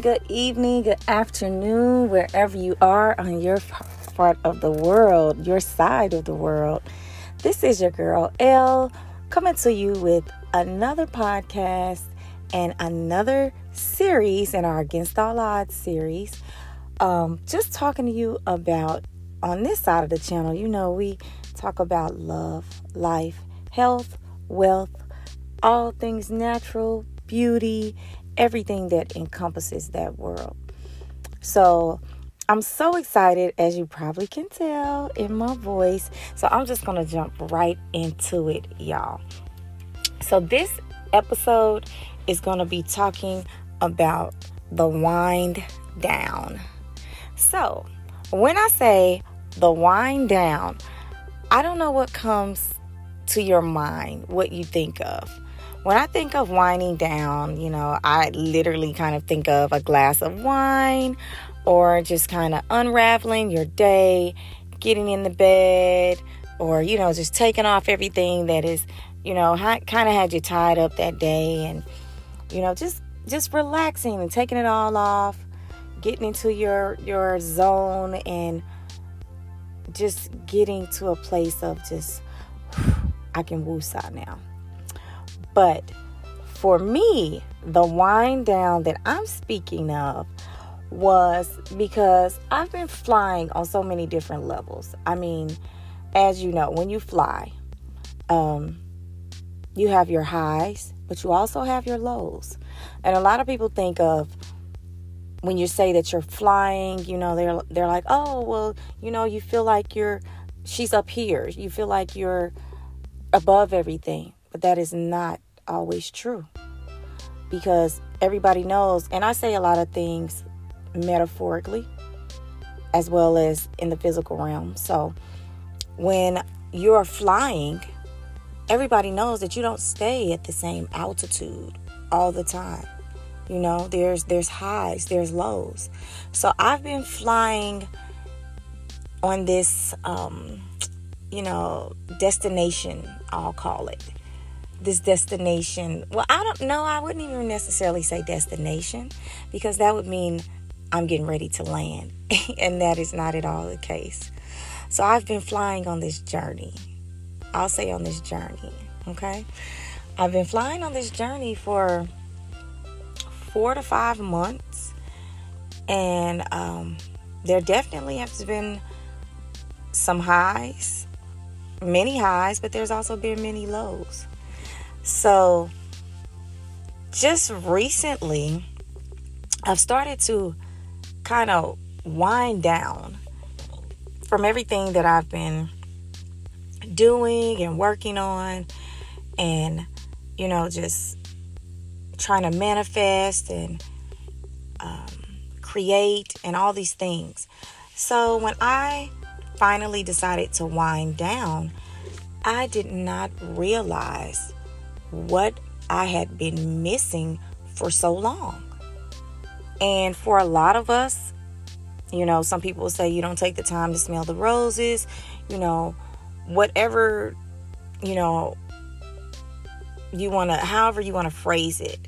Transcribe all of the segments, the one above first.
good evening, good afternoon, wherever you are on your part of the world, your side of the world. This is your girl L coming to you with another podcast and another series in our Against All Odds series. Um, just talking to you about on this side of the channel, you know, we talk about love, life, health, wealth, all things natural, beauty, everything that encompasses that world. So I'm so excited, as you probably can tell in my voice. So I'm just going to jump right into it, y'all. So this episode is going to be talking about the wind down. So when I say the wind down, I don't know what comes to your mind, what you think of when I think of winding down, you know, I literally kind of think of a glass of wine or just kind of unraveling your day, getting in the bed, or, you know, just taking off everything that is, you know, kind of had you tied up that day and, you know, just just relaxing and taking it all off, getting into your your zone and just getting to a place of just I can woosah now. But for me, the wind down that I'm speaking of was because I've been flying on so many different levels. I mean, as you know, when you fly, um, you have your highs, but you also have your lows. And a lot of people think of when you say that you're flying, you know, they're they're like, "Oh, well, you know, you feel like you're she's up here. You feel like you're above everything." But that is not always true. Because everybody knows, and I say a lot of things metaphorically as well as in the physical realm. So when you're flying, everybody knows that you don't stay at the same altitude all the time. You know, there's there's highs, there's lows. So I've been flying on this um, you know, destination, I'll call it this destination. Well, I don't know. I wouldn't even necessarily say destination because that would mean I'm getting ready to land. and that is not at all the case. So I've been flying on this journey. I'll say on this journey. Okay. I've been flying on this journey for four to five months. And um, there definitely has been some highs, many highs, but there's also been many lows. So, just recently, I've started to kind of wind down from everything that I've been doing and working on, and you know, just trying to manifest and um, create and all these things. So, when I finally decided to wind down, I did not realize what I had been missing for so long. And for a lot of us, you know, some people say you don't take the time to smell the roses, you know, whatever, you know, you want to, however you want to phrase it.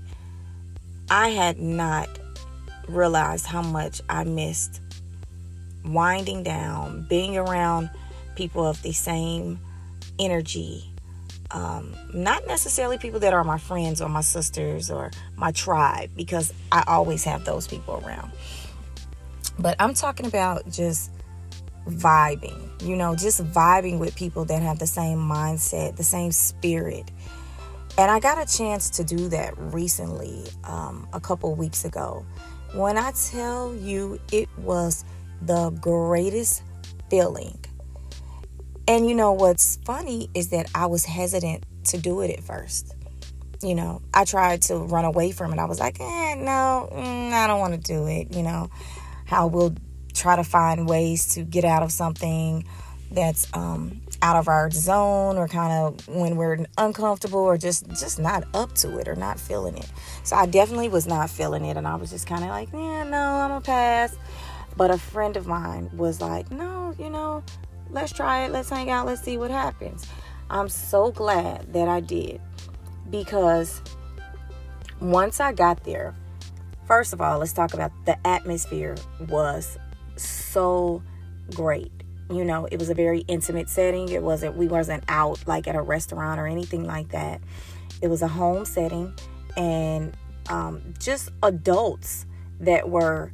I had not realized how much I missed winding down, being around people of the same energy, um, not necessarily people that are my friends or my sisters or my tribe, because I always have those people around. But I'm talking about just vibing, you know, just vibing with people that have the same mindset, the same spirit. And I got a chance to do that recently, um, a couple weeks ago. When I tell you it was the greatest feeling and you know what's funny is that I was hesitant to do it at first. You know, I tried to run away from it. I was like, eh, no, mm, I don't want to do it. You know, how we'll try to find ways to get out of something that's um, out of our zone or kind of when we're uncomfortable or just just not up to it or not feeling it. So I definitely was not feeling it and I was just kind of like, yeah, no, I'm gonna pass. But a friend of mine was like, no, you know, let's try it, let's hang out, let's see what happens. I'm so glad that I did because once I got there, first of all, let's talk about the atmosphere was so great. You know, it was a very intimate setting. It wasn't we wasn't out like at a restaurant or anything like that. It was a home setting and um, just adults that were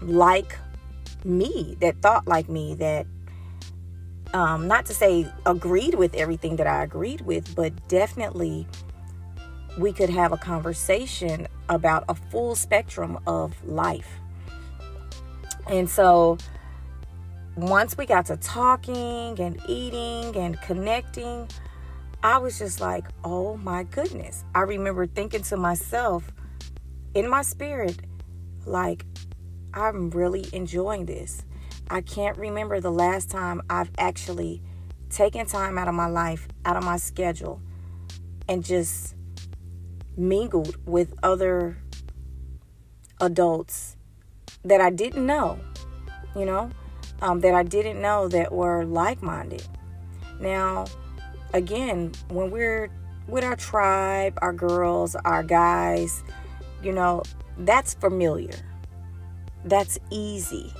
like me, that thought like me, that um, not to say agreed with everything that I agreed with, but definitely we could have a conversation about a full spectrum of life. And so once we got to talking and eating and connecting, I was just like, oh my goodness. I remember thinking to myself in my spirit, like, I'm really enjoying this. I can't remember the last time I've actually taken time out of my life, out of my schedule, and just mingled with other adults that I didn't know, you know, um, that I didn't know that were like minded. Now, again, when we're with our tribe, our girls, our guys, you know, that's familiar. That's easy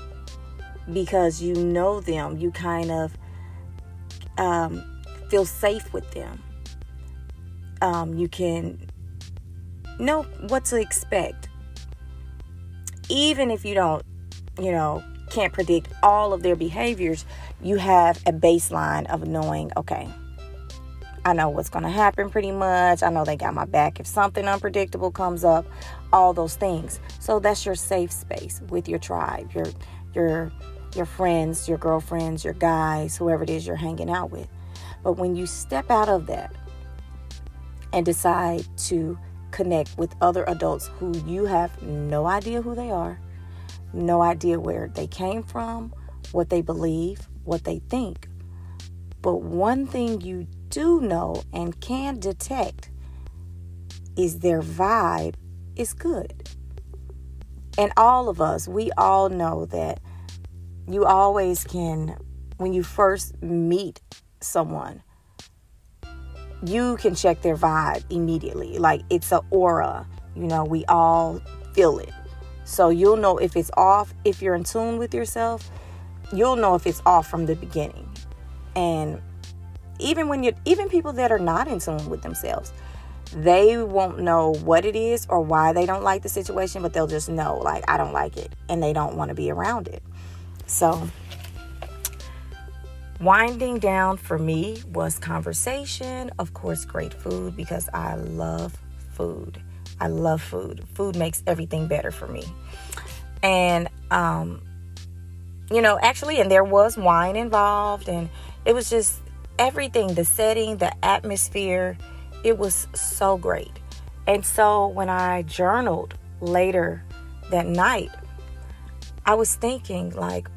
because you know them. You kind of um, feel safe with them. Um, you can know what to expect. Even if you don't, you know, can't predict all of their behaviors, you have a baseline of knowing, okay, I know what's going to happen pretty much. I know they got my back if something unpredictable comes up, all those things. So that's your safe space with your tribe, your your your friends, your girlfriends, your guys, whoever it is you're hanging out with. But when you step out of that and decide to connect with other adults who you have no idea who they are, no idea where they came from, what they believe, what they think. But one thing you do know and can detect is their vibe is good. And all of us, we all know that you always can, when you first meet someone, you can check their vibe immediately. Like it's an aura, you know, we all feel it. So you'll know if it's off, if you're in tune with yourself, you'll know if it's off from the beginning. And even when you're, even people that are not in tune with themselves they won't know what it is or why they don't like the situation but they'll just know like i don't like it and they don't want to be around it so winding down for me was conversation. Of course great food because i love food. I love food. Food makes everything better for me. And um you know actually and there was wine involved and it was just everything the setting, the atmosphere it was so great. And so when I journaled later that night, I was thinking, like,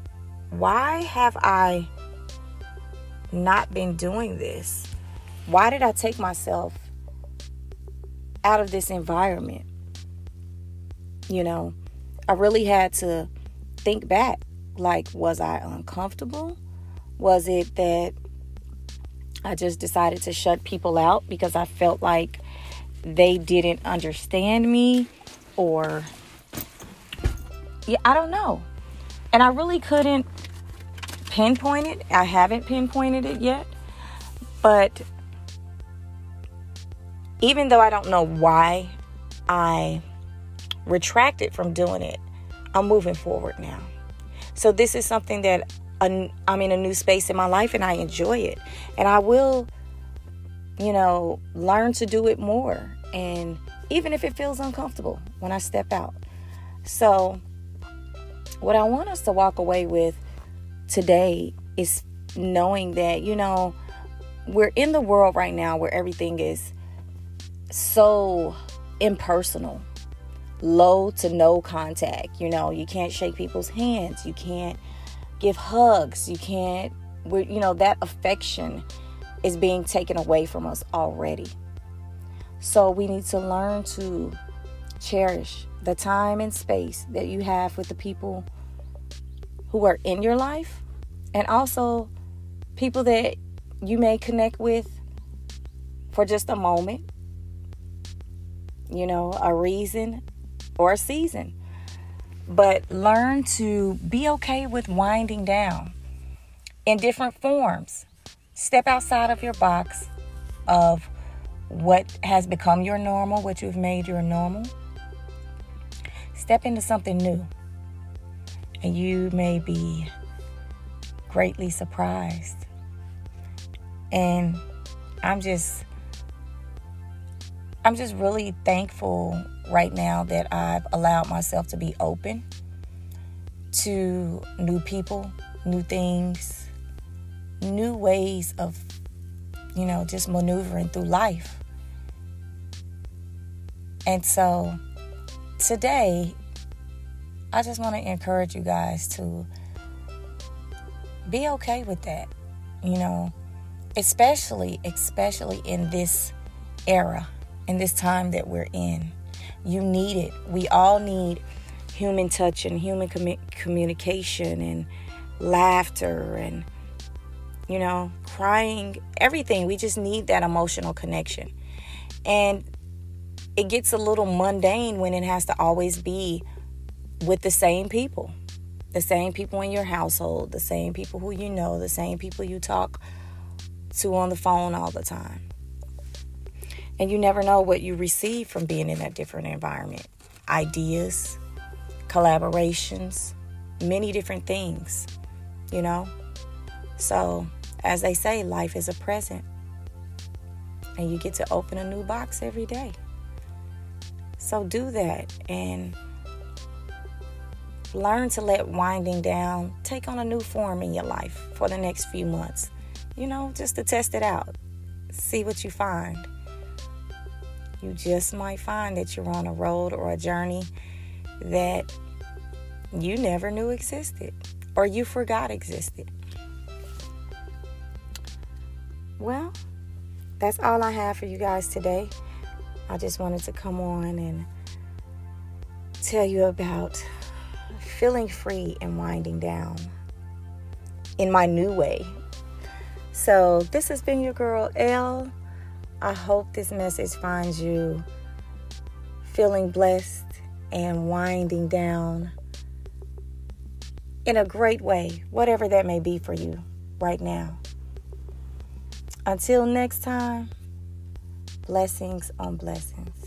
why have I not been doing this? Why did I take myself out of this environment? You know, I really had to think back. Like, was I uncomfortable? Was it that I just decided to shut people out because I felt like they didn't understand me or yeah, I don't know. And I really couldn't pinpoint it. I haven't pinpointed it yet. But even though I don't know why I retracted from doing it, I'm moving forward now. So this is something that I'm in a new space in my life and I enjoy it. And I will, you know, learn to do it more. And even if it feels uncomfortable when I step out. So, what I want us to walk away with today is knowing that, you know, we're in the world right now where everything is so impersonal, low to no contact. You know, you can't shake people's hands, you can't give hugs. You can't, you know, that affection is being taken away from us already. So we need to learn to cherish the time and space that you have with the people who are in your life and also people that you may connect with for just a moment. You know, a reason or a season. But learn to be okay with winding down in different forms. Step outside of your box of what has become your normal, what you've made your normal. Step into something new. And you may be greatly surprised. And I'm just I'm just really thankful right now that I've allowed myself to be open to new people, new things, new ways of, you know, just maneuvering through life. And so today, I just want to encourage you guys to be okay with that, you know, especially, especially in this era, in this time that we're in. You need it. We all need human touch and human com- communication and laughter and, you know, crying, everything. We just need that emotional connection. And it gets a little mundane when it has to always be with the same people. The same people in your household, the same people who you know, the same people you talk to on the phone all the time. And you never know what you receive from being in that different environment ideas, collaborations, many different things, you know? So, as they say, life is a present. And you get to open a new box every day. So, do that and learn to let winding down take on a new form in your life for the next few months. You know, just to test it out, see what you find you just might find that you're on a road or a journey that you never knew existed or you forgot existed. Well, that's all I have for you guys today. I just wanted to come on and tell you about feeling free and winding down in my new way. So, this has been your girl L. I hope this message finds you feeling blessed and winding down in a great way, whatever that may be for you right now. Until next time, blessings on blessings.